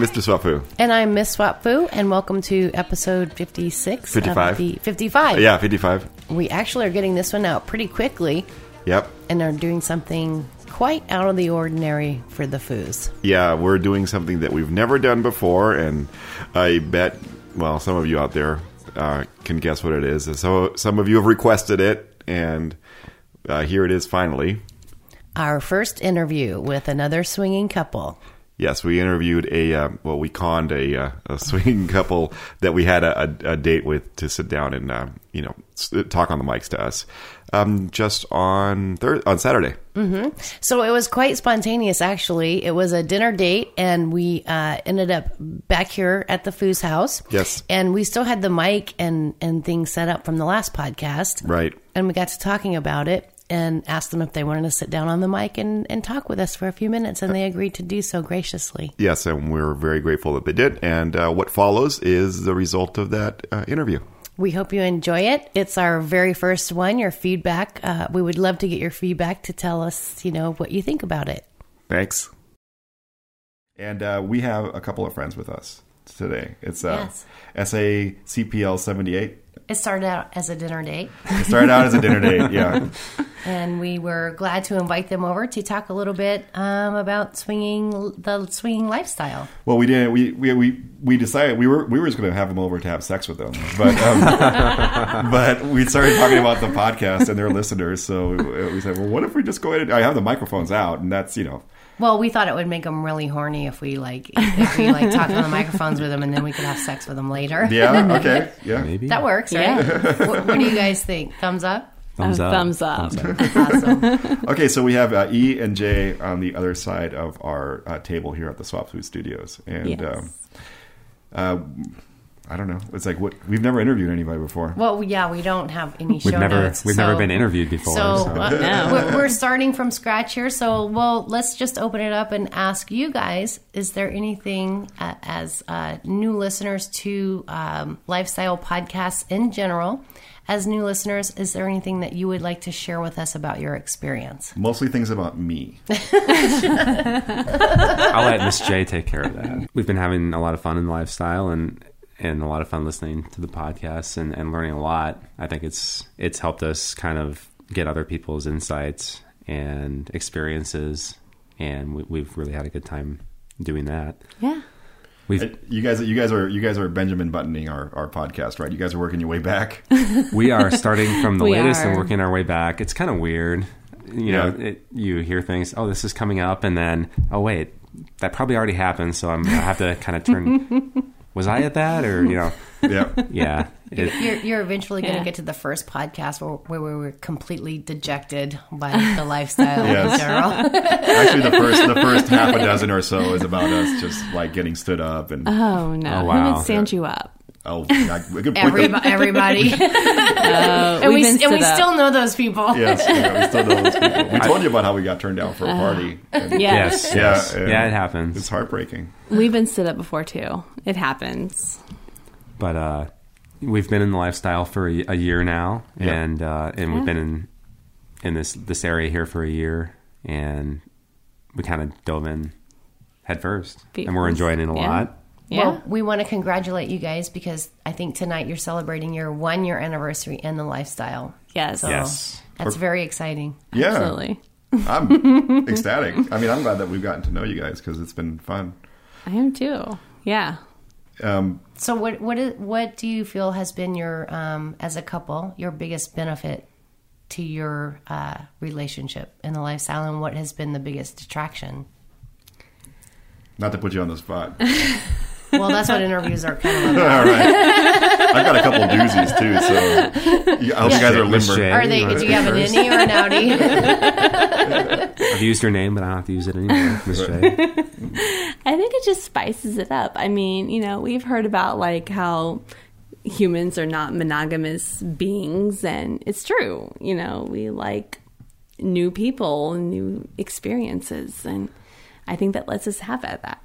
I'm Mr. Swap Fu. And I'm Miss Swap Fu, and welcome to episode 56. of 55. the- 55. Yeah, 55. We actually are getting this one out pretty quickly Yep. and are doing something quite out of the ordinary for the Foos. Yeah, we're doing something that we've never done before, and I bet, well, some of you out there uh, can guess what it is. So some of you have requested it, and uh, here it is finally. Our first interview with another swinging couple. Yes, we interviewed a uh, well, we conned a, uh, a swinging couple that we had a, a, a date with to sit down and uh, you know talk on the mics to us um, just on thir- on Saturday. So it was quite spontaneous, actually. It was a dinner date, and we uh, ended up back here at the Foos house. Yes. And we still had the mic and, and things set up from the last podcast. Right. and we got to talking about it and asked them if they wanted to sit down on the mic and, and talk with us for a few minutes and they agreed to do so graciously Yes, and we're very grateful that they did. And uh, what follows is the result of that uh, interview. we hope you enjoy it it's our very first one your feedback uh, we would love to get your feedback to tell us you know what you think about it Thanks. And uh, we have a couple of friends with us today. It's uh, Yes. SACPL 78. It started out as a dinner date It started out as a dinner date, yeah. and we were glad to invite them over to talk a little bit um, about swinging the swinging lifestyle Well, we didn't. We we we, we decided we were we were just going to have them over to have sex with them, but um, but we started talking about the podcast and their listeners. So we, we said, well, what if we just go ahead? And, I have the microphones out, and that's you know, Well, we thought it would make them really horny if we like if we like talked on the microphones with them and then we could have sex with them later. yeah, okay, yeah, Maybe That works, right? what, what do you guys think? Thumbs up? thumbs Uh, up. thumbs up. Awesome. Okay, so we have uh, E and J on the other side of our uh, table here at the Swap Fu Studios, and Yes. um, uh, I don't know. It's like what we've never interviewed anybody before. well, yeah, we don't have any show We've never notes. we've so- never been interviewed before. So so- uh, No. we're, we're starting from scratch here. So, well, let's just open it up and ask you guys: Is there anything uh, as uh, new listeners to um, lifestyle podcasts in general? As new listeners, is there anything that you would like to share with us about your experience? Mostly things about me. I'll let Miss J take care of that. We've been having a lot of fun in the lifestyle and and a lot of fun listening to the podcast and, and learning a lot. I think it's it's helped us kind of get other people's insights and experiences, and we, we've really had a good time doing that. Yeah. We've You guys, you guys are you guys are Benjamin buttoning our, our podcast, right? You guys are working your way back. we are starting from the We latest and working our way back. It's kind of weird, you know. It, you hear things. Oh, this is coming up, and then oh wait, that probably already happened. So I'm I have to kind of turn. Was I at that, or you know? yeah. Yeah, it, You're, you're eventually going to Yeah. get to the first podcast where, where we were completely dejected by the lifestyle Yes. in general. Actually, the first the first half a dozen or so is about us just like getting stood up and Oh no. Oh, Who wow. would stand you up? Oh, I, we could put Everybody, them- everybody. Oh, and we, and we up. still know those people. Yes, yeah, we still know those people. We told you about how we got turned down for a party. And yes, Yes. Yeah, yes, yeah, it happens. It's heartbreaking. We've been stood up before too. It happens. but uh, we've been in the lifestyle for a, a year now, Yeah. and uh, and we've been in in this this area here for a year, and we kind of dove in head first, and we're enjoying it a Yeah. lot. Yeah. Well, we want to congratulate you guys because I think tonight you're celebrating your one year anniversary in the lifestyle. yes. So Yes. that's very exciting. Yeah, Absolutely. I'm ecstatic. I mean, I'm glad that we've gotten to know you guys because it's been fun. I am too. Yeah. Um, So, what what is, what do you feel has been your um, as a couple your biggest benefit to your uh, relationship in the lifestyle, and what has been the biggest attraction? not to put you on the spot. Well, that's what interviews are kind of All about. right, I've got a couple doozies too, so you- I hope you guys are limber. J. Are they? Do you have an speak innie or an outie? I've used your name, but I don't have to use it anymore, Miss J. I think it just spices it up. I mean, you know, we've heard about like how humans are not monogamous beings, and it's true. You know, we like new people, and new experiences, and I think that lets us have at that.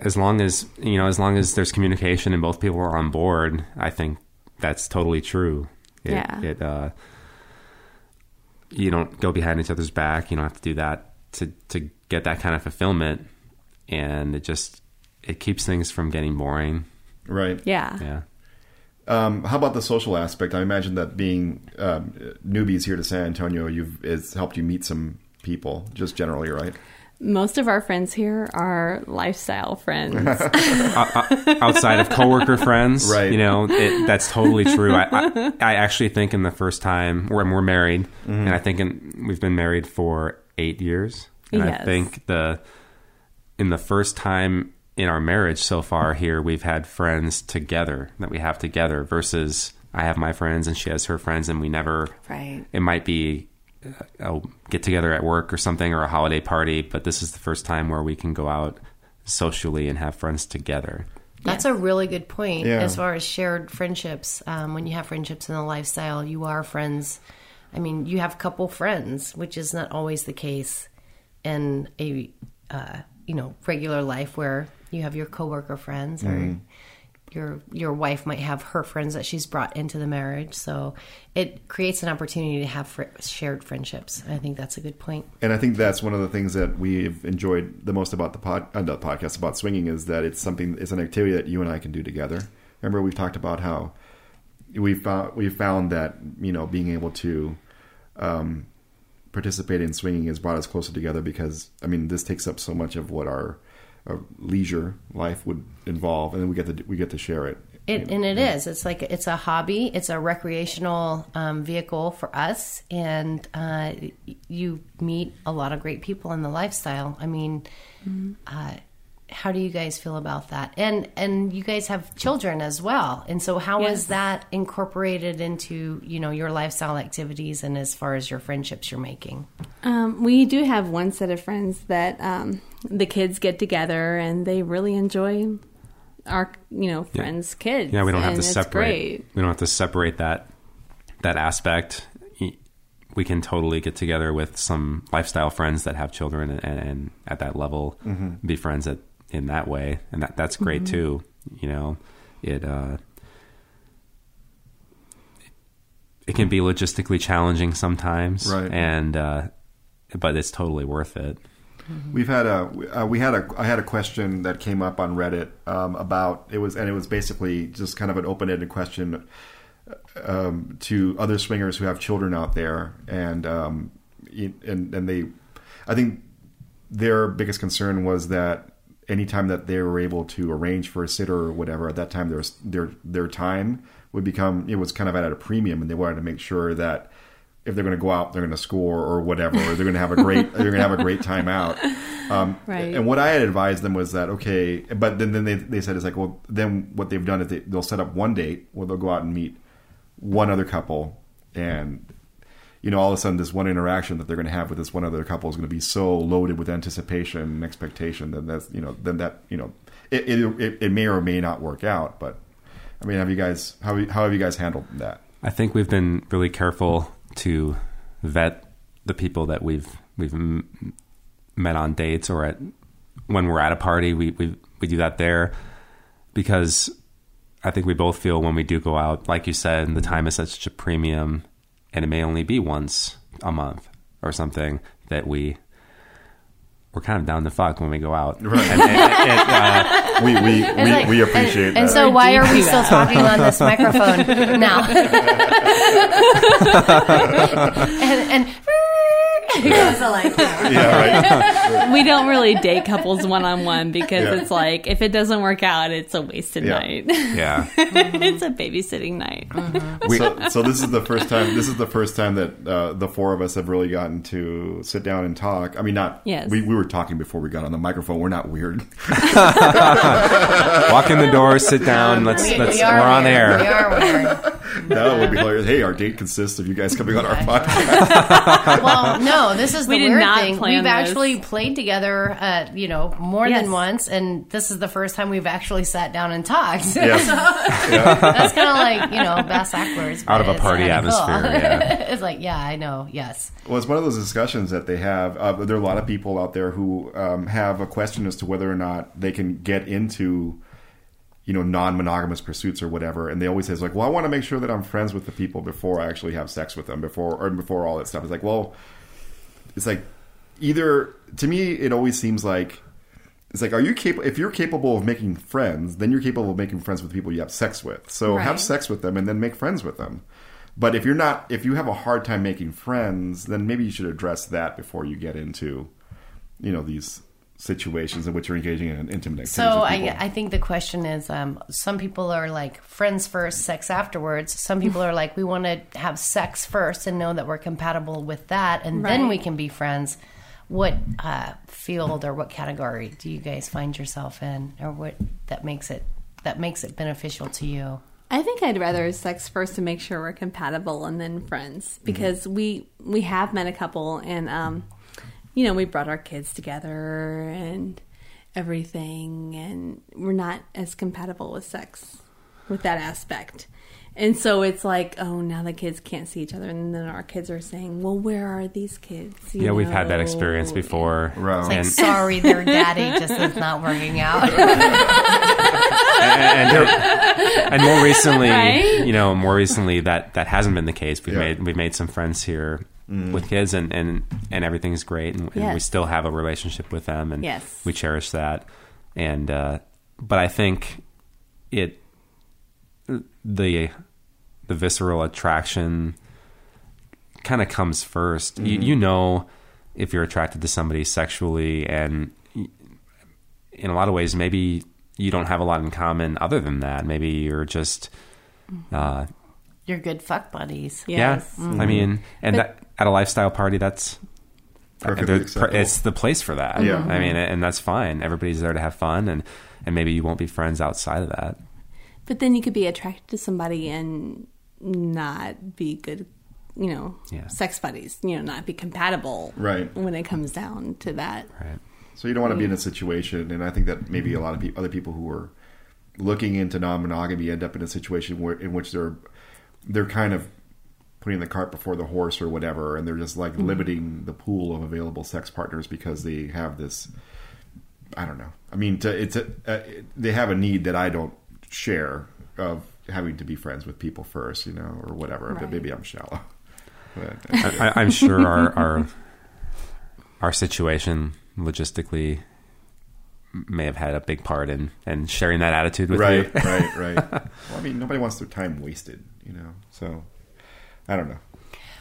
As long as you know, as long as there's communication and both people are on board, I think that's totally true. It, Yeah. It uh, you don't go behind each other's back. You don't have to do that to to get that kind of fulfillment, and it just it keeps things from getting boring. Right. Yeah. Yeah. Um, how about the social aspect? I imagine that being um, newbies here to San Antonio, you've it's helped you meet some people, just generally, right? Most of our friends here are lifestyle friends. outside of coworker friends, Right. You know, it, that's totally true. I, I, I actually think in the first time when we're married, mm-hmm. and I think in, we've been married for eight years, and I think the in the first time in our marriage so far here, we've had friends together that we have together versus I have my friends and she has her friends, and we never. right. It might be a get together at work or something or a holiday party, but this is the first time where we can go out socially and have friends together. That's a really good point Yeah. as far as shared friendships. Um, when you have friendships in the lifestyle, you are friends. I mean, you have couple friends, which is not always the case in a uh, you know regular life where you have your coworker friends or your your wife might have her friends that she's brought into the marriage. So it creates an opportunity to have fr- shared friendships. I think that's a good point. And I think that's one of the things that we've enjoyed the most about the pod, uh, the podcast about swinging is that it's something, it's an activity that you and I can do together. Remember, we've talked about how we found we found that you know being able to um, participate in swinging has brought us closer together because I mean this takes up so much of what our, our leisure life would involve, and then we get to we get to share it. It, and it is. It's like it's a hobby. It's a recreational um, vehicle for us, and uh, you meet a lot of great people in the lifestyle. I mean, uh, how do you guys feel about that? And and you guys have children as well, and so how is Yes. that incorporated into you know your lifestyle activities and as far as your friendships you're making? Um, we do have one set of friends that um, the kids get together and they really enjoy our, you know, friends' kids. Yeah, we don't have to separate. Great. We don't have to separate that that aspect. We can totally get together with some lifestyle friends that have children and, and, and at that level be friends at, in that way, and that that's great too. You know, it uh, it can be logistically challenging sometimes, Right. And uh, but it's totally worth it. We've had a uh, we had a I had a question that came up on Reddit um, about it was and it was basically just kind of an open ended question um, to other swingers who have children out there. And um, and and they I think their biggest concern was that anytime that they were able to arrange for a sitter or whatever at that time their their their time would become it was kind of at a premium and they wanted to make sure that if they're going to go out they're going to score or whatever or they're going to have a great they're going to have a great time out um, Right. and what I had advised them was that okay but then, then they, they said it's like well then what they've done is they, they'll set up one date where they'll go out and meet one other couple and you know, all of a sudden, this one interaction that they're going to have with this one other couple is going to be so loaded with anticipation and expectation that that's, you know, then that, you know, it, it, it, it may or may not work out. But I mean, have you guys, how, how have you guys handled that? I think we've been really careful to vet the people that we've we've m- met on dates or at when we're at a party. We we we do that there because I think we both feel when we do go out, like you said, the time is such a premium, and it may only be once a month or something that we we're kind of down to fuck when we go out. Right. And, and- and, uh, We, we, we, like- we appreciate and, that. And so, why are we do still talking on this microphone now? and and goes the light. yeah, right. we don't really date couples one on one because Yeah. it's like if it doesn't work out, it's a wasted Yeah. night. yeah. it's a babysitting night. so, so this is the first time. This is the first time that uh, the four of us have really gotten to sit down and talk. I mean, not. Yes. We, we were talking before we got on the microphone. We're not weird. Walk in the door, sit down. Let's We- let's we are we're on weird. air. We are weird. That would be hilarious. Hey, our date consists of you guys coming on our podcast. Well, no, this is We the did weird not thing. plan We've this. actually played together, uh, you know, more Yes. than once, and this is the first time we've actually sat down and talked. Yes. Yeah. That's kind of like you know, bass backwards. Out of a party kinda cool. atmosphere, yeah. it's like, yeah, I know. Yes. Well, it's one of those discussions that they have. Uh, there are a lot of people out there who um, have a question as to whether or not they can get into you know non-monogamous pursuits or whatever and they always say it's like well i want to make sure that i'm friends with the people before i actually have sex with them before or before all that stuff. It's like well it's like either to me it always seems like it's like are you capable if you're capable of making friends then you're capable of making friends with the people you have sex with. So Right. have sex with them and then make friends with them. But if you're not if you have a hard time making friends then maybe you should address that before you get into you know these situations in which you're engaging in an intimate activities So. I, I think the question is, um, some people are like friends first, sex afterwards. Some people are like, we want to have sex first and know that we're compatible with that, and then we can be friends. What uh, field or what category do you guys find yourself in, or what that makes it that makes it beneficial to you? I think I'd rather sex first to make sure we're compatible and then friends because we we have met a couple and um you know we brought our kids together and everything and we're not as compatible with sex with that aspect. And so it's like, oh, now the kids can't see each other, and then our kids are saying, "Well, where are these kids?" You Yeah, we've had that experience before. Right. It's like, And, sorry, their daddy just is not working out. and, and, and more recently, Right? you know, more recently that that hasn't been the case. We've Yeah. made we've made some friends here with kids, and and and everything's great, and, and we still have a relationship with them, and Yes. we cherish that. And uh, but I think it the the visceral attraction kind of comes 1st You, you know if you're attracted to somebody sexually, and in a lot of ways, maybe you don't have a lot in common other than that. Maybe you're just, uh, You're good fuck buddies. Yes. yeah. I mean, and But- that, at a lifestyle party, that's Perfectly it's the place for that. Yeah. I mean, and that's fine. Everybody's there to have fun, and and maybe you won't be friends outside of that. But then you could be attracted to somebody and not be good, you know, Yeah. sex buddies, you know, not be compatible. Right. When it comes down to that. Right. So you don't want to be in a mm. situation, and I think that maybe a lot of pe- other people who are looking into non-monogamy end up in a situation where in which they're they're kind of putting the cart before the horse or whatever, and they're just like limiting the pool of available sex partners because they have this. I don't know. I mean, to, it's a, uh, they have a need that I don't share of having to be friends with people first, you know, or whatever. But maybe I'm shallow. But, I, I'm sure our, our our situation logistically may have had a big part in in sharing that attitude with right, you. right, right. Well, I mean, nobody wants their time wasted, you know. So, I don't know.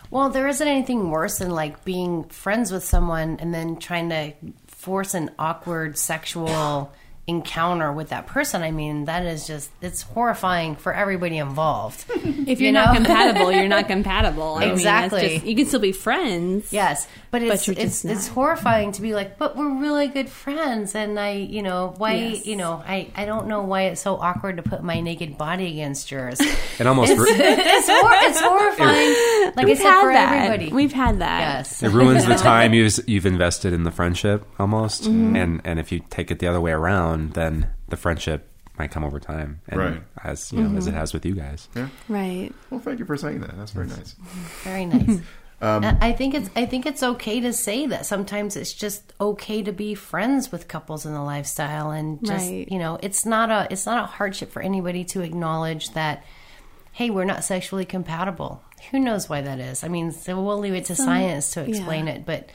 Well, there isn't anything worse than like being friends with someone and then trying to force an awkward sexual encounter with that person. I mean, that is just it's horrifying for everybody involved. If You you're not compatible, you're not compatible. I mean, Exactly. just- you can still be friends. Yes, but it's you're it's just it's not. horrifying to be like, but we're really good friends, and I, you know, why, Yes. you know, I I don't know why it's so awkward to put my naked body against yours. It almost ru- it's hor- it's horrifying. Like I We've had for that. everybody. We've had that. yes. it ruins the time you've you've invested in the friendship almost, Mm-hmm. and and if you take it the other way around, then the friendship might come over time, and Right. as you know, as it has with you guys. Yeah. Right. Well, thank you for saying that. That's very nice. Very nice. Um, I I think it's I think it's okay to say that sometimes it's just okay to be friends with couples in the lifestyle and just Right. you know it's not a it's not a hardship for anybody to acknowledge that hey we're not sexually compatible. Who knows why that is? I mean, so we'll leave it to science to explain yeah. it, but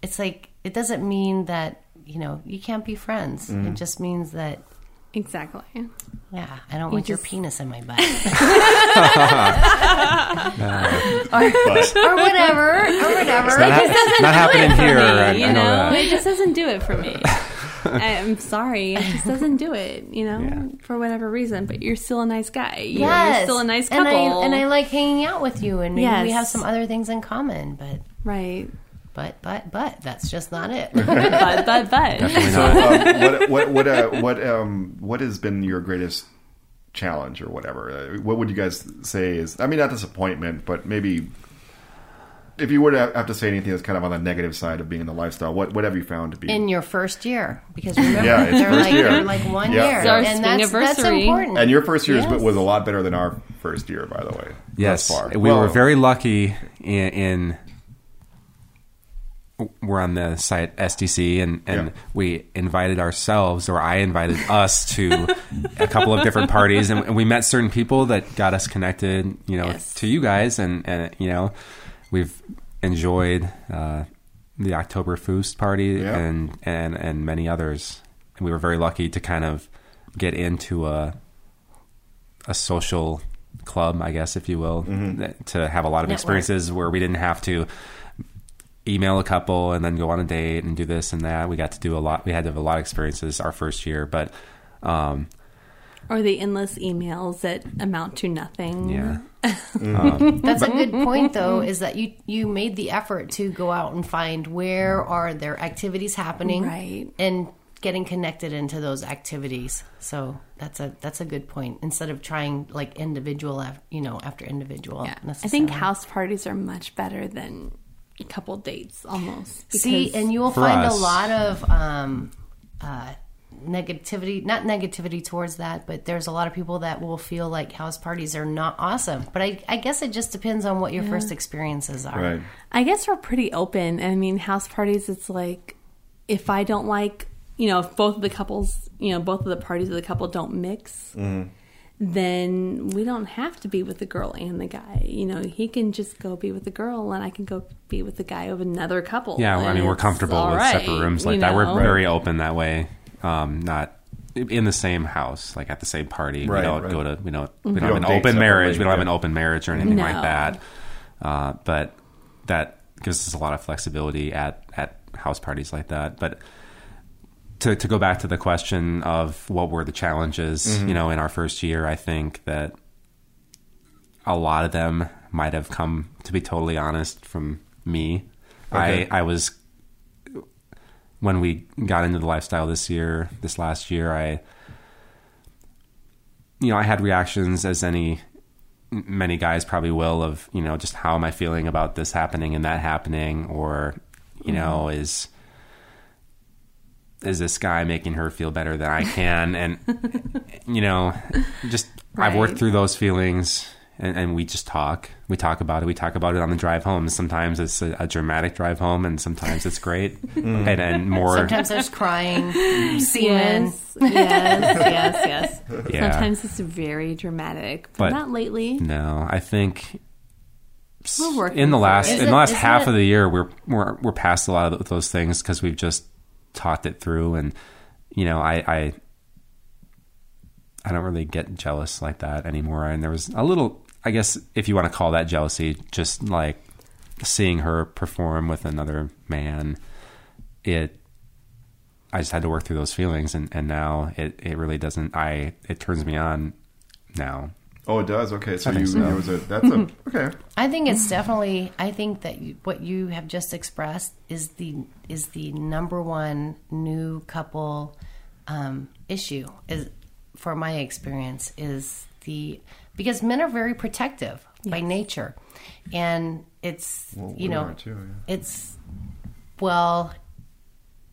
it's like it doesn't mean that you know you can't be friends. Mm-hmm. It just means that Exactly. yeah, I don't want your penis in my butt. or, or whatever, or whatever. Not, hap- not happening here. I, you I know know, it just doesn't do it for me. I'm sorry, it just doesn't do it. You know, Yeah. for whatever reason. But you're still a nice guy. You're, Yes. you're still a nice and couple. I, and I like hanging out with you, and maybe we have some other things in common. But, right. But, but, but that's just not it. But but but. So, um, what what what uh, what um what has been your greatest challenge or whatever? Uh, what would you guys say is? I mean, not disappointment, but maybe if you were to have to say anything that's kind of on the negative side of being in the lifestyle, what what have you found to be? in your first year, because remember Yeah, it's they're first like year. they're like one Yeah. year, It's our and that's that's important. and your first year is- Yes. was a lot better than our first year, by the way. Yes, far. we Well, were very lucky in, in we're on the site SDC, and and Yeah. we invited ourselves, or I invited us to a couple of different parties, and, and we met certain people that got us connected, you know, Yes. to you guys, and and you know, we've enjoyed uh, the October Foost party Yeah. and and and many others, and we were very lucky to kind of get into a a social club, I guess, if you will, that- to have a lot of Network. experiences where we didn't have to email a couple and then go on a date and do this and that. We got to do a lot. We had to have a lot of experiences our first year, but um, Or the endless emails that amount to nothing. yeah, mm-hmm. um, That's a good point, though, mm-hmm. is that you you made the effort to go out and find where mm-hmm. are there activities happening, Right. and getting connected into those activities. So that's a that's a good point. Instead of trying like individual, af- you know, after individual. Yeah. I think house parties are much better than couple dates almost. See, and you will find us- a lot of um, uh, negativity, not negativity towards that, but there's a lot of people that will feel like house parties are not awesome. But I, I guess it just depends on what your first experiences are. Right. I guess we're pretty open. I mean, house parties, it's like if I don't like, you know, if both of the couples, you know, both of the parties of the couple don't mix, then we don't have to be with the girl and the guy. You know, he can just go be with the girl, and I can go be with the guy of another couple. yeah. I mean, we're comfortable with right, separate rooms like you that. We're very open that way. Um, not in the same house, like at the same party. Right, we don't right. go to we don't we Mm-hmm. don't have don't an open marriage. separately, We don't have an open marriage or anything like that. Uh, but that gives us a lot of flexibility at at house parties like that. But to to go back to the question of what were the challenges, Mm-hmm. you know, in our first year, I think that a lot of them might have come, to be totally honest, from me. Okay. I I was when we got into the lifestyle this year, this last year, I you know, I had reactions as any many guys probably will of, you know, just how am I feeling about this happening and that happening or you know, is is this guy making her feel better than I can? And you know, just I've worked through those feelings, and, and we just talk. We talk about it. We talk about it on the drive home. Sometimes it's a, a dramatic drive home, and sometimes it's great, mm. and, and more. Sometimes there's crying, semen. Yes, yes, yes, yes. Yeah. Sometimes it's very dramatic, but, But- not lately. No, I think We're working in the last it. in the last half it- of the year. We're we're we're past a lot of those things because we've just talked it through, and you know, I I I don't really get jealous like that anymore. And there was a little, I guess, if you want to call that jealousy, just like seeing her perform with another man. It I just had to work through those feelings, and, and now it, it really doesn't. I it turns me on now. Oh, it does. Okay, so you think so. there was a that's a okay. I think it's definitely. I think that you, what you have just expressed is the is the number one new couple um, issue. Is for my experience is the because men are very protective by nature, and it's Well, you women know too, yeah. it's well.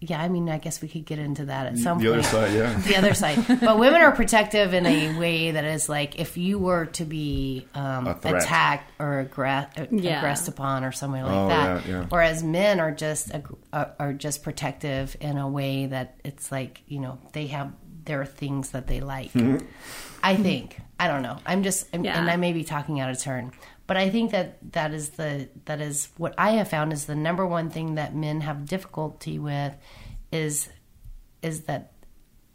Yeah, I mean, I guess we could get into that at some The point The other side, yeah. the other side. But women are protective in a way that is like if you were to be um, attacked or aggra- uh, Yeah. aggressed upon or something like Oh, that. yeah, yeah. Whereas men are just ag- are are just protective in a way that it's like you know they have their things that they like. I think I don't know. I'm just I'm, Yeah. and I may be talking out of turn. But I think that that is the that is what I have found is the number one thing that men have difficulty with is is that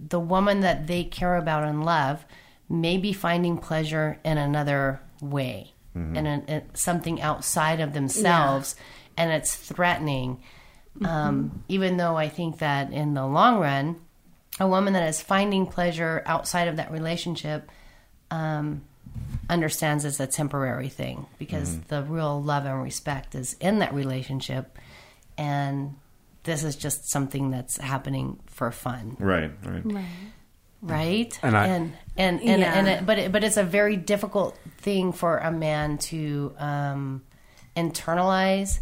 the woman that they care about and love may be finding pleasure in another way in, a, in something outside of themselves and it's threatening. Um, even though i think that in the long run a woman that is finding pleasure outside of that relationship um, understands it's a temporary thing because the real love and respect is in that relationship and this is just something that's happening for fun Right, right. right And I- and and and, Yeah. and it, but it, but it's a very difficult thing for a man to um, internalize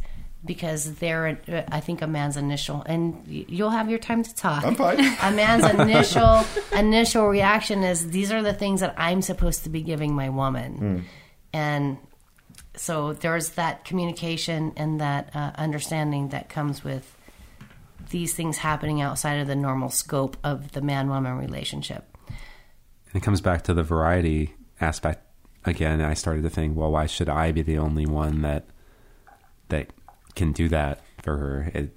because they're I think a man's initial and you'll have your time to talk. I'm fine. A man's initial initial reaction is these are the things that I'm supposed to be giving my woman, Hmm. and so there's that communication and that uh, understanding that comes with these things happening outside of the normal scope of the man woman relationship. And it comes back to the variety aspect again. I started to think, well, why should I be the only one that that can do that for her? It,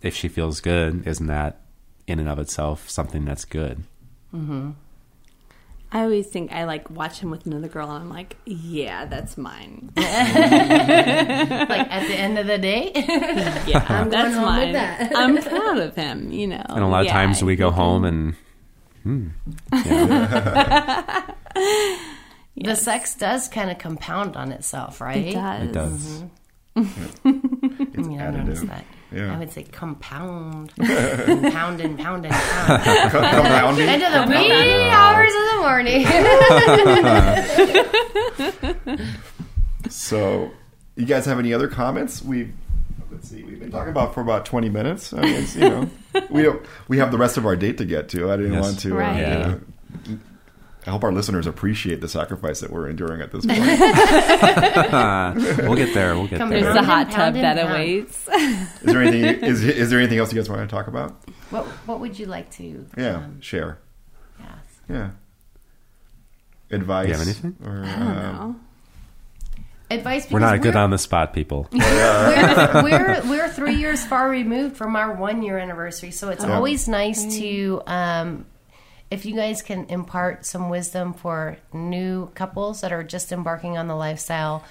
if she feels good, isn't that in and of itself something that's good? I always think I like watch him with another girl, and I'm like, yeah, that's mine. like at the end of the day, Yeah, I'm going that's home with mine. that. I'm proud of him. You know, And a lot of Yeah, times we go home and hmm, yeah, the sex does kind of compound on itself, right? It does. it does. It's You know, notice additive. that. Yeah. I would say compound, and pound and pound and pound. Compounding. Into the wee hours of the morning. So, you guys have any other comments? We've let's see. We've been talking about for about twenty minutes. I mean, you know, we don't. We have the rest of our date to get to. I didn't Yes. want to. uh, Right. you Yeah. Know, I hope our listeners appreciate the sacrifice that we're enduring at this point. we'll get there. We'll get Come There's there. the Pound hot tub that pound. awaits. is there anything? Is is there anything else you guys want to talk about? what What would you like to? Yeah, um, share. yes. Yeah. Advice. Do you have anything? Or, I don't um, know. Advice. We're because not good on the spot, people. we're, we're we're three years far removed from our one year anniversary, so it's Yeah. always nice to um, if you guys can impart some wisdom for new couples that are just embarking on the lifestyle.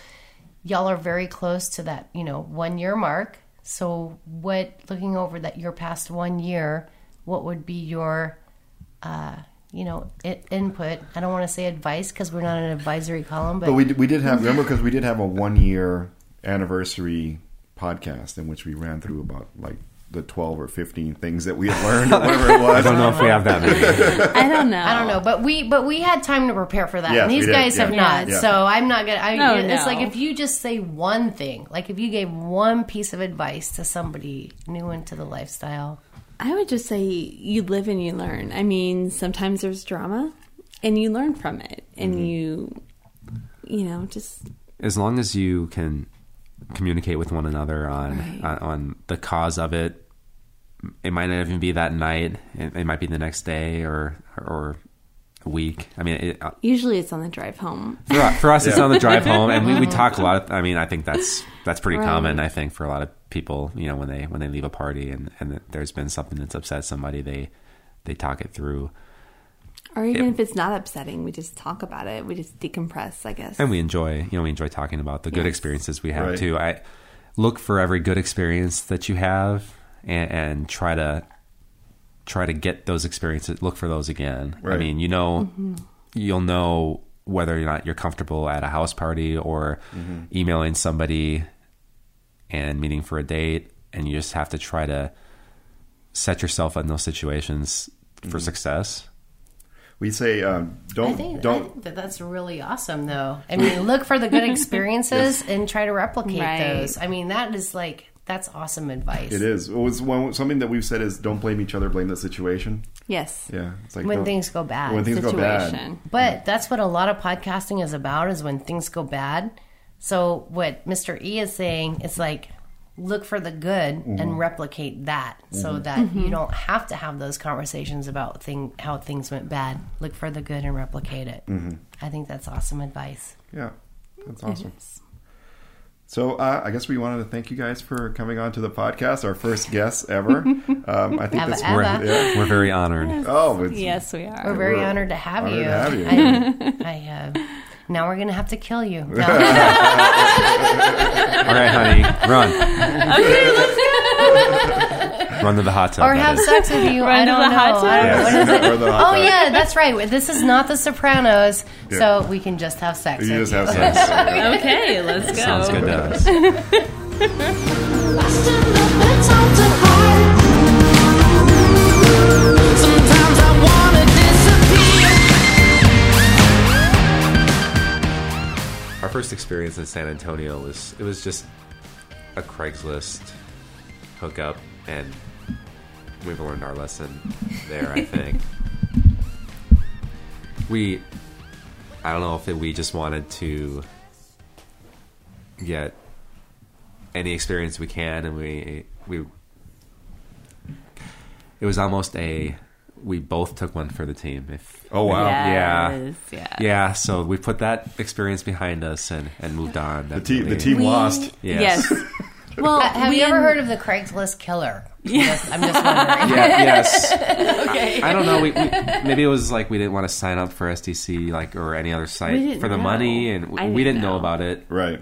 Y'all are very close to that, you know, one year mark. So, what looking over that your past one year, what would be your uh, you know, i- input. I don't want to say advice because we're not an advisory column, but, But we we did have remember because we did have a one year anniversary podcast in which we ran through about like the twelve or fifteen things that we had learned or whatever it was. I don't know if we have that many. I don't know. I don't know, but we but we had time to prepare for that. Yes, and these we did, guys yeah. have not. Yeah. So I'm not gonna. I, Oh, it's no. like if you just say one thing, like if you gave one piece of advice to somebody new into the lifestyle. I would just say you live and you learn. I mean, sometimes there's drama, and you learn from it, and Mm-hmm. you, you know, just as long as you can communicate with one another on Right. on, on the cause of it it might not even be that night it, it might be the next day or or a week i mean it, uh, usually it's on the drive home. for, us- for us it's on the drive home and we, we talk a lot of, i mean i think that's that's pretty Right. common i think for a lot of people you know when they when they leave a party and and there's been something that's upset somebody they they talk it through Or even Yeah. if it's not upsetting, we just talk about it. We just decompress, I guess. and we enjoy you know we enjoy talking about the good experiences we have Right. too i look for every good experience that you have and, and try to try to get those experiences look for those again i mean you know mm-hmm. you'll know whether or not you're comfortable at a house party or mm-hmm. emailing somebody and meeting for a date and you just have to try to set yourself in those situations for mm-hmm. success We say um, don't think, I don't think that that's really awesome, though. I mean, look for the good experiences and try to replicate Right. those. I mean, that is like that's awesome advice. It is. It was one, something that we've said is don't blame each other, blame the situation. yes. Yeah, it's like when things go bad. when things go bad. Situation. But that's what a lot of podcasting is about is when things go bad. So what Mr. E is saying is like look for the good Mm-hmm. and replicate that so that you don't have to have those conversations about thing how things went bad. Look for the good and replicate it. Mm-hmm. I think that's awesome advice. Yeah, that's awesome. So uh, I guess we wanted to thank you guys for coming on to the podcast, our first guest ever. Um, I think Abba, this. abba. we're, Yeah. we're very honored Oh, it's, Yes, we are. We're very We're honored to have honored you. to have you. I, I uh, now we're gonna have to kill you. No. all right honey run Okay, let's go. run to the hot tub or that have is. sex with you. Run I to don't the know. hot tub? I don't- Yes. what is it? Or the hot Oh tub. yeah, that's right. This is not The Sopranos, Yeah. so we can just have sex. You with just have sex. okay, let's go. sounds good to us Lost in love, but it's hard to hide. Sometimes I wanna disappear. Our first experience in San Antonio was it was just a Craigslist hookup, and we've learned our lesson there. I think we, I don't know if it, we just wanted to get any experience we can, and we we. It was almost a. We both took one for the team. If Oh, wow. Yeah. Yes, yeah. yeah, so we put that experience behind us and, and moved on. The team, the team We- lost. Yes. Yes. Well, Have we you ever in- heard of the Craigslist killer? Yes. I'm just wondering. Yeah, yes. okay. I don't know. We, we, maybe it was like we didn't want to sign up for SDC, like or any other site for the know. money, and we, we didn't didn't know know. about it. Right.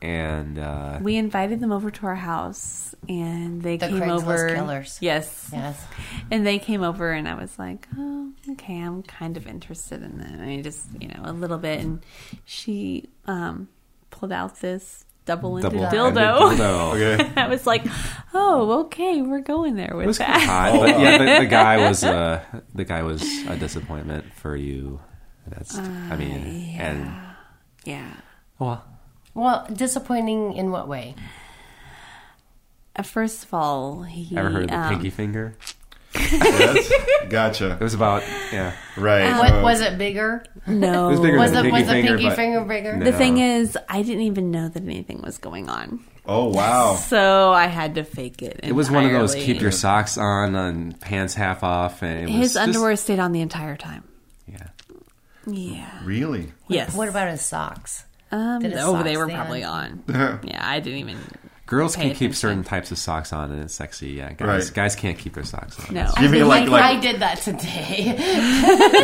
And uh, We invited them over to our house, and they The came Craigslist over. killers. Yes. Yes. And they came over, and I was like, "Oh, okay, I'm kind of interested in them." I mean, just you know, a little bit. And she um, pulled out this double-ended double-ended dildo. dildo. Okay. I was like, "Oh, okay, we're going there with It was that." hot, but yeah, the, the guy was uh, the guy was a disappointment for you. That's, I mean, and Yeah. well, Well, disappointing in what way? Uh, First of all, he ever heard of the um, pinky finger? Yes. Gotcha. It was about yeah. Right. What Uh, was it bigger? No, It was bigger Was than the a was pinky the finger, pinky but- finger bigger? No. The thing is, I didn't even know that anything was going on, Oh wow. so I had to fake it. It was one of those keep your socks on and pants half off, and it was His just- underwear stayed on the entire time. Yeah, Yeah. Really? Yes. What about his socks? Um, his oh, socks they were probably on? on. yeah, I didn't even. Girls Pay can keep certain types of socks on, and it's sexy. Yeah, guys, Right. guys can't keep their socks on. No. You mean like I, like I did that today.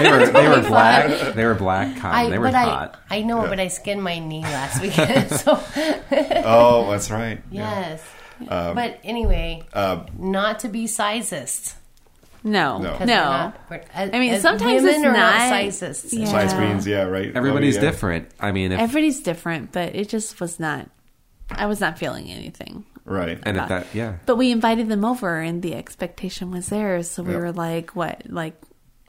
they were they were black. They were black cotton. I, they were but hot. I, I know, but I skinned my knee last weekend. so oh that's right. yes. Um, but anyway, uh, not to be sizist. No, No. 'cause no. we're not- we're- as- I mean, sometimes women it's are not- sizist. Yeah. Size queens, yeah, right. Everybody's Oh, yeah. different. I mean, if, Everybody's different, but it just was not. I was not feeling anything. Right. and at that, yeah, But we invited them over, and the expectation was there. So we Yep. were like, "What? Like,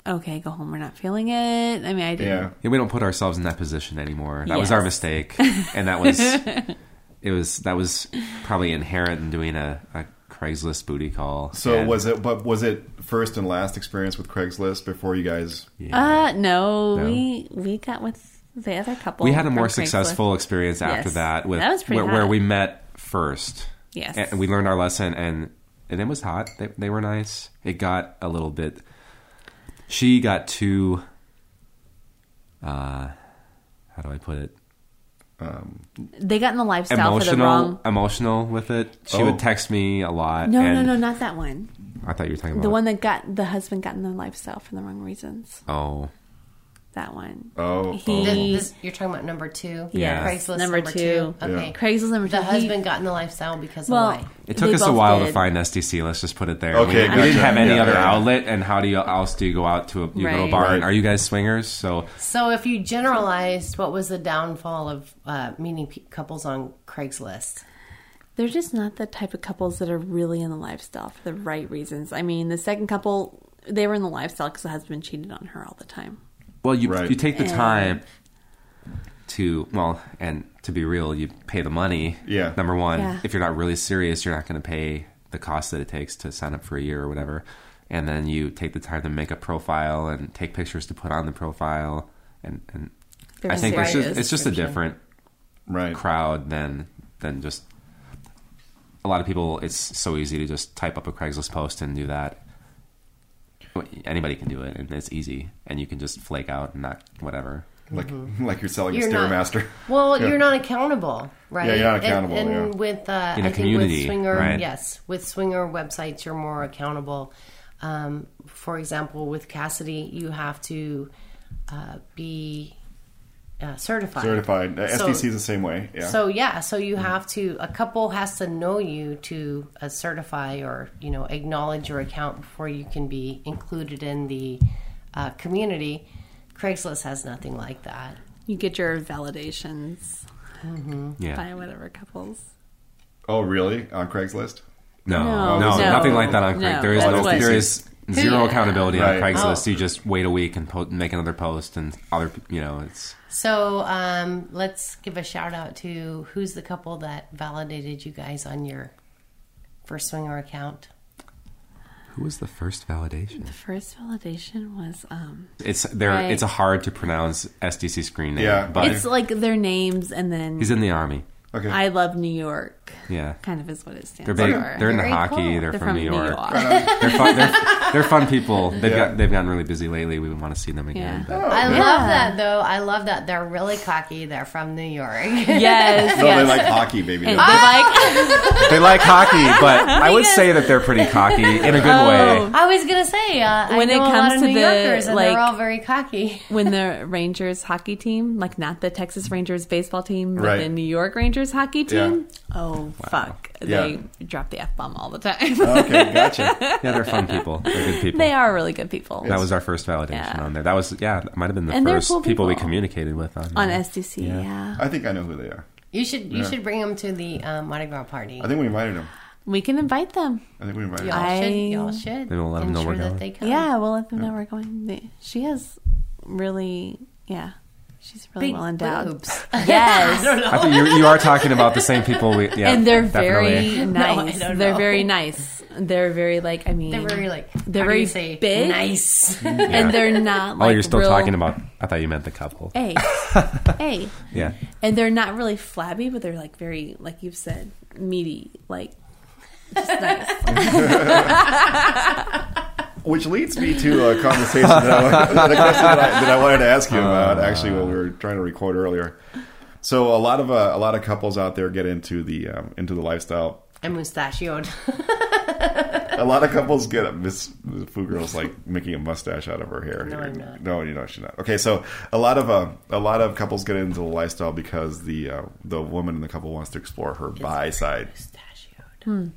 okay, go home. We're not feeling it." I mean, I didn't. Yeah. Yeah, we don't put ourselves in that position anymore. That was our mistake, and that was it was that was probably inherent in doing a, a Craigslist booty call. So And- was it? But was it first and last experience with Craigslist before you guys? yeah. Uh, no, No. we we got with the other couple. we had a from more Craigslist. successful experience after Yes. that with That was pretty where, where we met first. Yes. and we learned our lesson, and and it was hot. They, they were nice. It got a little bit. She got too. Uh, how do I put it? Um, They got in the lifestyle for the emotional wrong. emotional with it. She Oh. would text me a lot. No, and no, no, not that one. I thought you were talking about The one that got the husband got in the lifestyle for the wrong reasons. Oh, That one. Oh, He- This, this, you're talking about number two? Yeah. Craigslist Number number, two. two. Okay. Craigslist number two. The he- husband got in the lifestyle because Well, of why? it took us a both while to find SDC. Let's just put it there. Okay, we, we didn't have any Yeah, other yeah. outlet, and how do you else do you go out to a you go to a Right. bar? And are you guys swingers? So So, if you generalized, what was the downfall of uh, meeting pe- couples on Craigslist? They're just not the type of couples that are really in the lifestyle for the right reasons. I mean, the second couple, they were in the lifestyle because the husband cheated on her all the time. Well, you Right. you take the time to well, and to be real, you pay the money. Yeah. Number one, Yeah. if you're not really serious, you're not going to pay the cost that it takes to sign up for a year or whatever. And then you take the time to make a profile and take pictures to put on the profile, and and They're I think it's just it's just a different right. crowd than than just a lot of people. It's so easy to just type up a Craigslist post and do that. Anybody can do it, and it's easy, and you can just flake out and not whatever. Like like you're selling You're a not- stairmaster. Well, Yeah. you're not accountable, right? Yeah, you're not And- accountable, And, yeah. with uh, In a I think community, with swinger, right. yes, with swinger websites, you're more accountable. Um, for example, with Kasidie, you have to uh, be uh, certified. Certified. Uh, So- SDC is the same way. Yeah. So yeah, so you have to a couple has to know you to uh, certify or you know acknowledge your account before you can be included in the uh, community. Craigslist has nothing like that. You get your validations Yeah, by whatever couples. oh, really? On Craigslist? no, No, no, no. nothing like that on Craigslist. No, there is that's no, what- there is zero accountability on Craigslist. Oh. You just wait a week and po- make another post, and other, you know, it's So um, let's give a shout out to who's the couple that validated you guys on your first swinger account. who was the first validation? The first validation was um It's there. Right. It's a hard to pronounce SDC screen name. Yeah. but it's like their names and then he's in the army. Okay. I love New York. Yeah. Kind of is what it stands They're big. for. They're into Very hockey. cool. They're, They're from, New York. York. they're fun. They're, they're fun people. They've Yeah. got they've gotten really busy lately. We want to see them again. Yeah. But I Okay. love that though. I love that they're really cocky. They're from New York. Yes, No, yes. they like hockey, baby. And They're- they like they like hockey, but I would say that they're pretty cocky in a good Oh. way. I was gonna say uh, When I it know a lot comes of to New the, Yorkers and like- they're all very cocky. when the Rangers hockey team, like not the Texas Rangers baseball team, but Right. the New York Rangers hockey Yeah. team. Oh fuck! Yeah. They drop the f bomb all the time. okay, gotcha. Yeah, they're fun people. They're good people. they are really good people. That was our first validation Yeah. on there. That was yeah, that might have been the And first cool people. we communicated with on, on there. SDC. Yeah. Yeah. I think I know who they are. You should you Yeah. should bring them to the um, Mardi Gras party. I think we invited them. we can invite them. I think we invited Y'all them. Should y'all should Maybe we'll let 'em know ensure we're going. Yeah, we'll let them know we're going. She has really, yeah, she's really Big well endowed. boobs. Yes. I think you you are talking about the same people. We, yeah, and they're definitely. very nice. don't they're very nice. They're very like I mean They're very like They're how do you very say big. nice. and they're not like oh, you're still real- talking about. I thought you meant the couple. Hey. hey. Yeah, And they're not really flabby, but they're like very like you've said, meaty, like just nice. Which leads me to a conversation that I, that a question that I, that I wanted to ask you about. Actually, when we were trying to record earlier. So a lot of uh, a lot of couples out there get into the um, into the lifestyle. I'm mustachioed. A lot of couples get Miss Miss Fu Girl's like making a mustache out of her hair. No, here. I'm not. No, you know she's not. Okay, so a lot of uh, a lot of couples get into the lifestyle because the uh, the woman in the couple wants to explore her bi side. Mustachioed.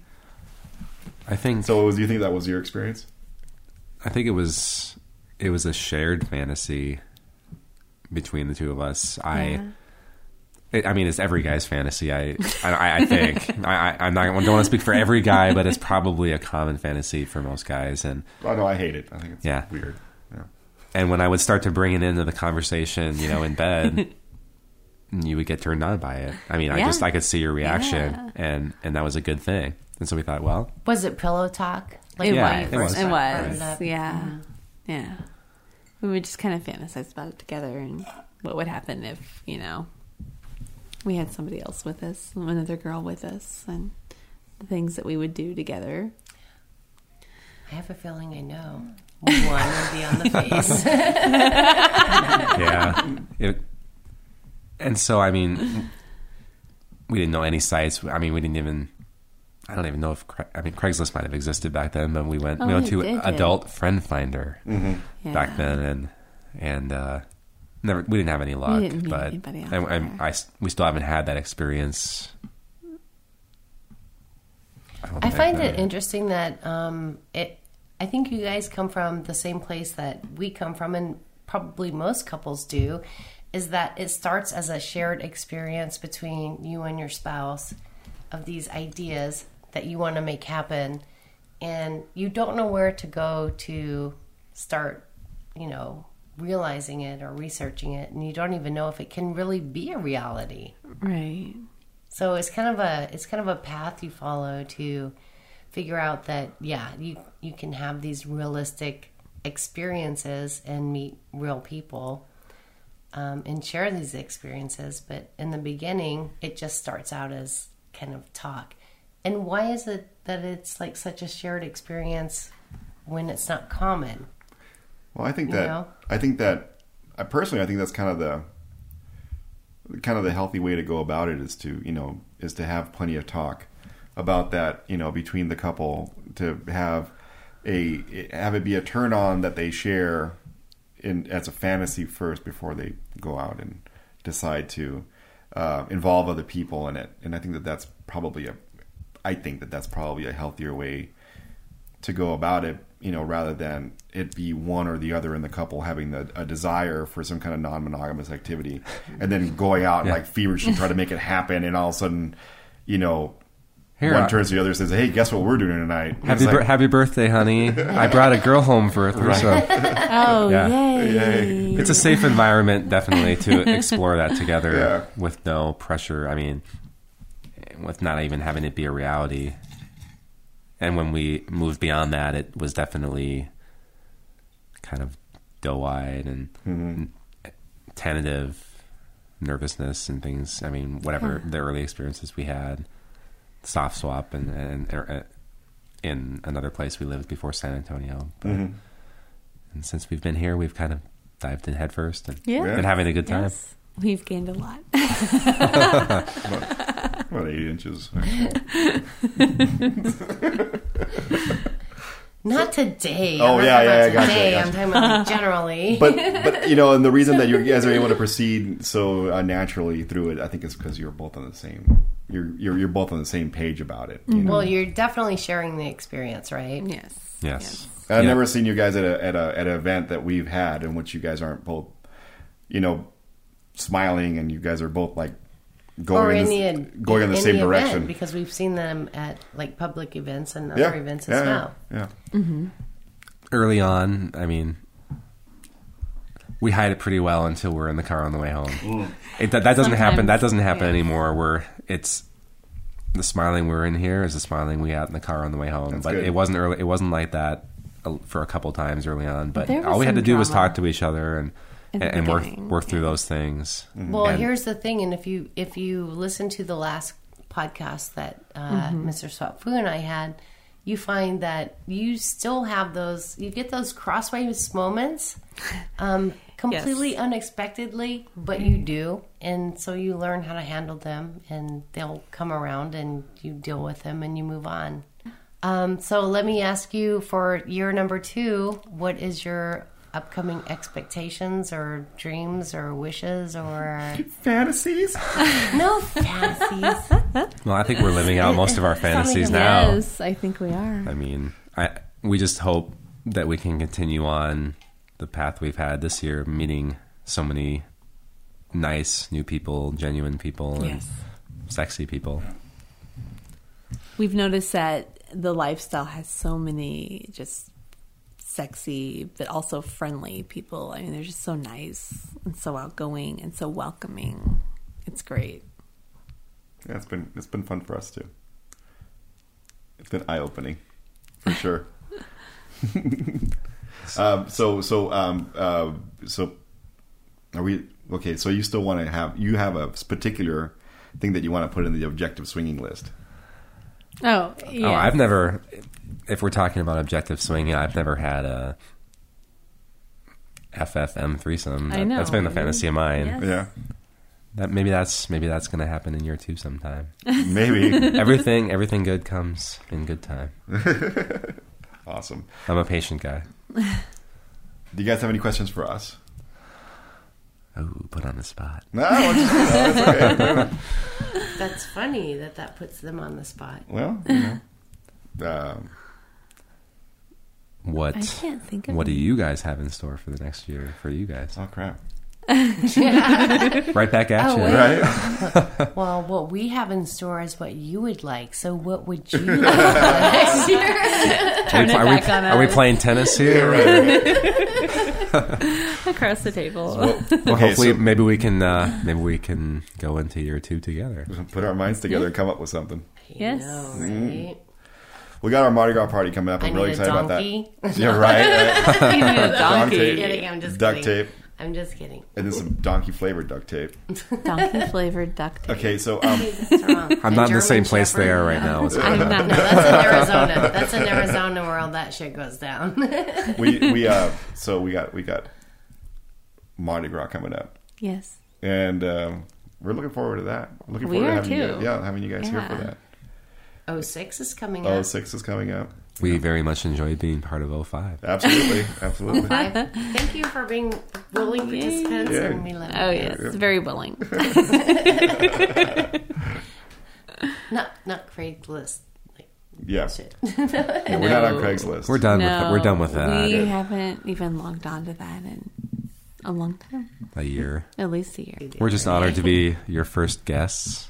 I think. So, do you think that was your experience? I think it was it was a shared fantasy between the two of us. I. It, I mean, it's every guy's fantasy. I, I, I think I, I, I'm not. I don't want to speak for every guy, but it's probably a common fantasy for most guys. And Oh no, I hate it. I think it's Yeah. weird. Yeah. and when I would start to bring it into the conversation, you know, in bed, you would get turned on by it. I mean, I just I could see your reaction, Yeah. and and that was a good thing. And so we thought, well, Was it pillow talk? It Yeah, was. it was. It was. up? Yeah. Yeah. We would just kind of fantasize about it together and what would happen if, you know, we had somebody else with us, another girl with us, and the things that we would do together. I have a feeling I know. One would be on the face. yeah. It, and so, I mean, we didn't know any sites. I mean, we didn't even. I don't even know if Cra- I mean Craigslist might have existed back then, but we went Oh, we went to did, did. Adult Friend Finder Yeah. back then, and and uh, never we didn't have any luck. didn't meet but anybody out and, and there. I s- we still haven't had that experience. don't I find that- it interesting that um, it. I think you guys come from the same place that we come from, and probably most couples do. Is that it starts as a shared experience between you and your spouse of these ideas that you want to make happen, and you don't know where to go to start, you know, realizing it or researching it, and you don't even know if it can really be a reality. Right. So it's kind of a it's kind of a path you follow to figure out that yeah, you you can have these realistic experiences and meet real people um, and share these experiences. But in the beginning, it just starts out as kind of talk. And why is it that it's like such a shared experience when it's not common? Well, I think You that know? I think that I personally I think that's kind of the kind of the healthy way to go about it is to you know is to have plenty of talk about that you know between the couple to have a have it be a turn on that they share in as a fantasy first before they go out and decide to uh, involve other people in it and I think that that's probably a I think that that's probably a healthier way to go about it, you know, rather than it be one or the other in the couple having the, a desire for some kind of non-monogamous activity, and then going out and like feverishly try to make it happen, and all of a sudden, you know, Here, one uh, turns to the other and says, "Hey, guess what we're doing tonight?" Happy, it's bir- like, happy birthday, honey! I brought a girl home for a threesome. Oh, Yeah. yay. Yay. It's a safe environment, definitely, to explore that together Yeah. with no pressure. I mean, with not even having it be a reality. And when we moved beyond that, it was definitely kind of doe-eyed and tentative, nervousness and things. I mean, whatever the early experiences we had, soft swap and and er, uh, in another place we lived before San Antonio. But Mm-hmm. and since we've been here, we've kind of dived in headfirst and Yeah. been having a good time. Yes. We've gained a lot. About eight inches. Not today. Oh, I'm not yeah, yeah, about gotcha, today. gotcha. I'm talking about like, generally. But but you know, and the reason that you guys are able to proceed so uh, naturally through it, I think, is because you're both on the same. You're you're you're both on the same page about it. You know? well, you're definitely sharing the experience, right? Yes. Yes. I've Yeah. never seen you guys at a at a at an event that we've had in which you guys aren't both, you know, smiling and you guys are both like going or in in the, the going in the in same event, direction. because we've seen them at like public events and yeah, other events yeah, as well. Yeah, yeah. Early on, I mean, we hide it pretty well until we're in the car on the way home. It, that, that doesn't happen. That doesn't happen yeah. anymore. Where it's the smiling we're in here is the smiling we had in the car on the way home. That's but good. it wasn't early. It wasn't like that uh, for a couple times early on. But all we had to some do was talk to each other and In the and work beginning, work through those things. Well, And- here's the thing, and if you if you listen to the last podcast that uh, Mr. Swap Fu and I had, you find that you still have those. You get those crossways moments, um, completely unexpectedly, but you do, and so you learn how to handle them, and they'll come around, and you deal with them, and you move on. Um, so let me ask you for year number two, what is your upcoming expectations or dreams or wishes or Fantasies. no fantasies? well, I think we're living out most of our fantasies now. Yes, I think we are. I mean, I we just hope that we can continue on the path we've had this year, meeting so many nice new people, genuine people, and Yes. sexy people. We've noticed that the lifestyle has so many just sexy but also friendly people. I mean, they're just so nice and so outgoing and so welcoming. It's great. Yeah, it's been it's been fun for us too. It's been eye opening, for sure. um, so so um, uh, so are we okay? So you still want to have you have a particular thing that you want to put in the objective swinging list? Oh, yeah. Oh, I've never. If we're talking about objective swinging, I've never had a FFM threesome. I That- know. That's been the fantasy of mine. Yes. Yeah, That maybe that's maybe that's going to happen in year two sometime. maybe. everything everything good comes in good time. awesome. I'm a patient guy. Do you guys have any questions for us? Oh, put on the spot. No, it's, no, it's okay. That's funny that that puts them on the spot. Well, you know. Um, What I can't think of what do you guys have in store for the next year for you guys? oh crap! Right back at Oh, you. wait. Right? Well, what we have in store is what you would like. So, what would you like next year? Turn it are, back we, on are we playing tennis here? across the table. Well, Okay, hopefully, so- maybe we can uh, maybe we can go into year two together. Put our minds together and come up with something. Yes. I know, right? We got our Mardi Gras party coming up. I I'm really need a excited about donkey. that. Yeah, right. you need a Donkey. donkey. kidding. I'm just Duct kidding. tape I'm just kidding. and then some donkey flavored duct tape. Donkey flavored duct tape. Okay, so um, I'm A not in the same place Shepherd. they are right now. It's- I'm not. No, that's in Arizona. That's in Arizona where all that shit goes down. we we uh so we got we got Mardi Gras coming up, Yes. and um, we're looking forward to that. Looking We forward to are having you guys, yeah having you guys here for that. Oh, six is coming Oh up. six is coming up. we very much enjoyed being part of 05. Absolutely, absolutely. Oh five. Thank you for being willing participants, Yeah. and we love Oh you. yes, very willing. Not not Craigslist. Like, Yeah, shit. Yeah, we're not on No. Craigslist. We're done no, with we're done with that. We haven't even logged on to that in a long time, A year. at least a year. We're just honored to be your first guests.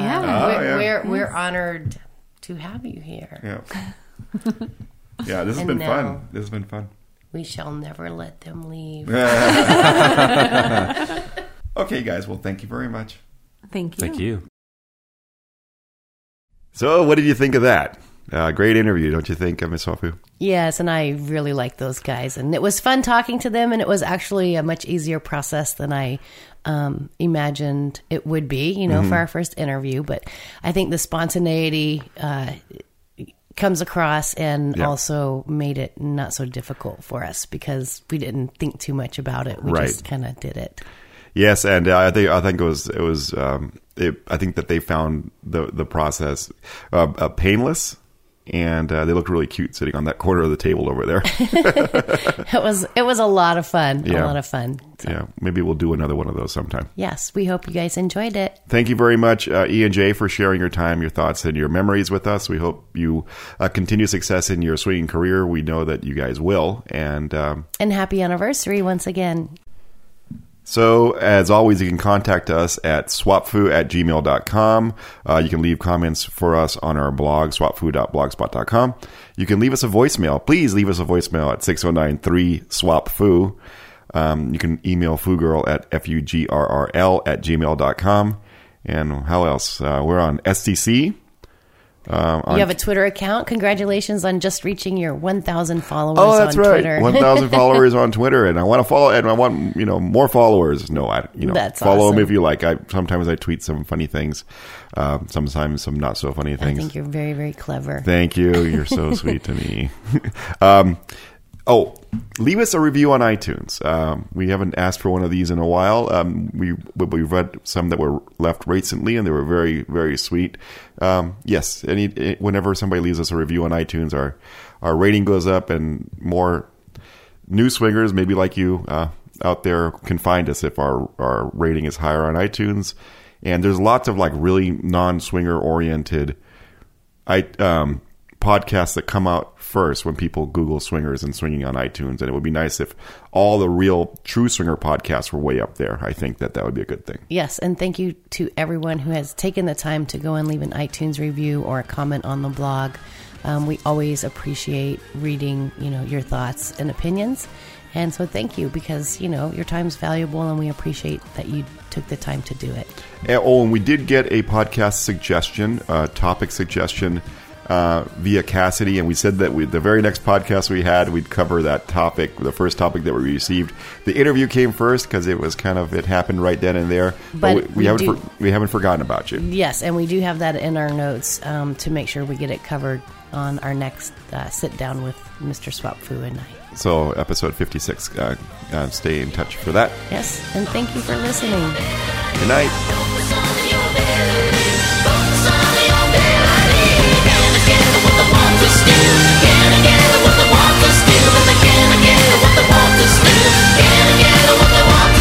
Yeah. Oh, we're, yeah. we're we're honored to have you here. Yeah. Yeah, this has And been fun. This has been fun. We shall never let them leave. Okay, guys. Well, thank you very much. Thank you. Thank you. So, what did you think of that? Uh, great interview, don't you think, uh, Miss Swap Fu? Yes, and I really like those guys, and it was fun talking to them, and it was actually a much easier process than I um, imagined it would be. You know, Mm-hmm. for our first interview, but I think the spontaneity uh, comes across, and Yeah. also made it not so difficult for us because we didn't think too much about it. We Right. just kind of did it. Yes, and uh, I think I think it was it was um, it, I think that they found the the process uh, uh, painless, and uh, they looked really cute sitting on that corner of the table over there. It was it was a lot of fun. Yeah. A lot of fun. So, yeah, maybe we'll do another one of those sometime. Yes, we hope you guys enjoyed it. Thank you very much, uh, E and J, for sharing your time, your thoughts, and your memories with us. We hope you uh, continue success in your swinging career. We know that you guys will, and. Um, And happy anniversary once again. So, as always, you can contact us at swapfu at gmail.com. Uh, you can leave comments for us on our blog, swapfu.blogspot.com. You can leave us a voicemail. Please leave us a voicemail at 609 3 swapfu. Um, you can email fugirl at F-U-G-R-R-L at gmail.com. And how else? Uh, we're on SDC. Um, You have a Twitter account. Congratulations on just reaching your 1,000 followers Oh, that's right. One thousand followers on Twitter, and I want to follow, and I want you know more followers. No, I you know That's follow them awesome. if you like. I sometimes I tweet some funny things, um, sometimes some not so funny things. I think you're very, very clever. Thank you. You're so sweet to me. um, oh, leave us a review on iTunes. Um, we haven't asked for one of these in a while. Um, We we've read some that were left recently, and they were very very sweet. Um, yes, any whenever somebody leaves us a review on iTunes, our our rating goes up, and more new swingers, maybe like you uh, out there, can find us if our our rating is higher on iTunes. And there's lots of like really non swinger oriented I um, podcasts that come out first when people Google swingers and swinging on iTunes, and it would be nice if all the real true swinger podcasts were way up there. I think that that would be a good thing. Yes, and thank you to everyone who has taken the time to go and leave an iTunes review or a comment on the blog. Um, we always appreciate reading, you know, your thoughts and opinions, and so thank you because you know your time's valuable, and we appreciate that you took the time to do it. And, oh, and we did get a podcast suggestion, uh, topic suggestion uh, via Kasidie, and we said that we, the very next podcast we had, we'd cover that topic, the first topic that we received. The interview came first because it was kind of it happened right then and there. But we, we we haven't do- for, we haven't forgotten about you. Yes, and we do have that in our notes um, to make sure we get it covered on our next uh, sit down with Mr. Swap Fu and I. So episode fifty six, uh, uh, stay in touch for that. Yes, and thank you for listening. Good night. Can I get what the walkers do? Can I get what the want?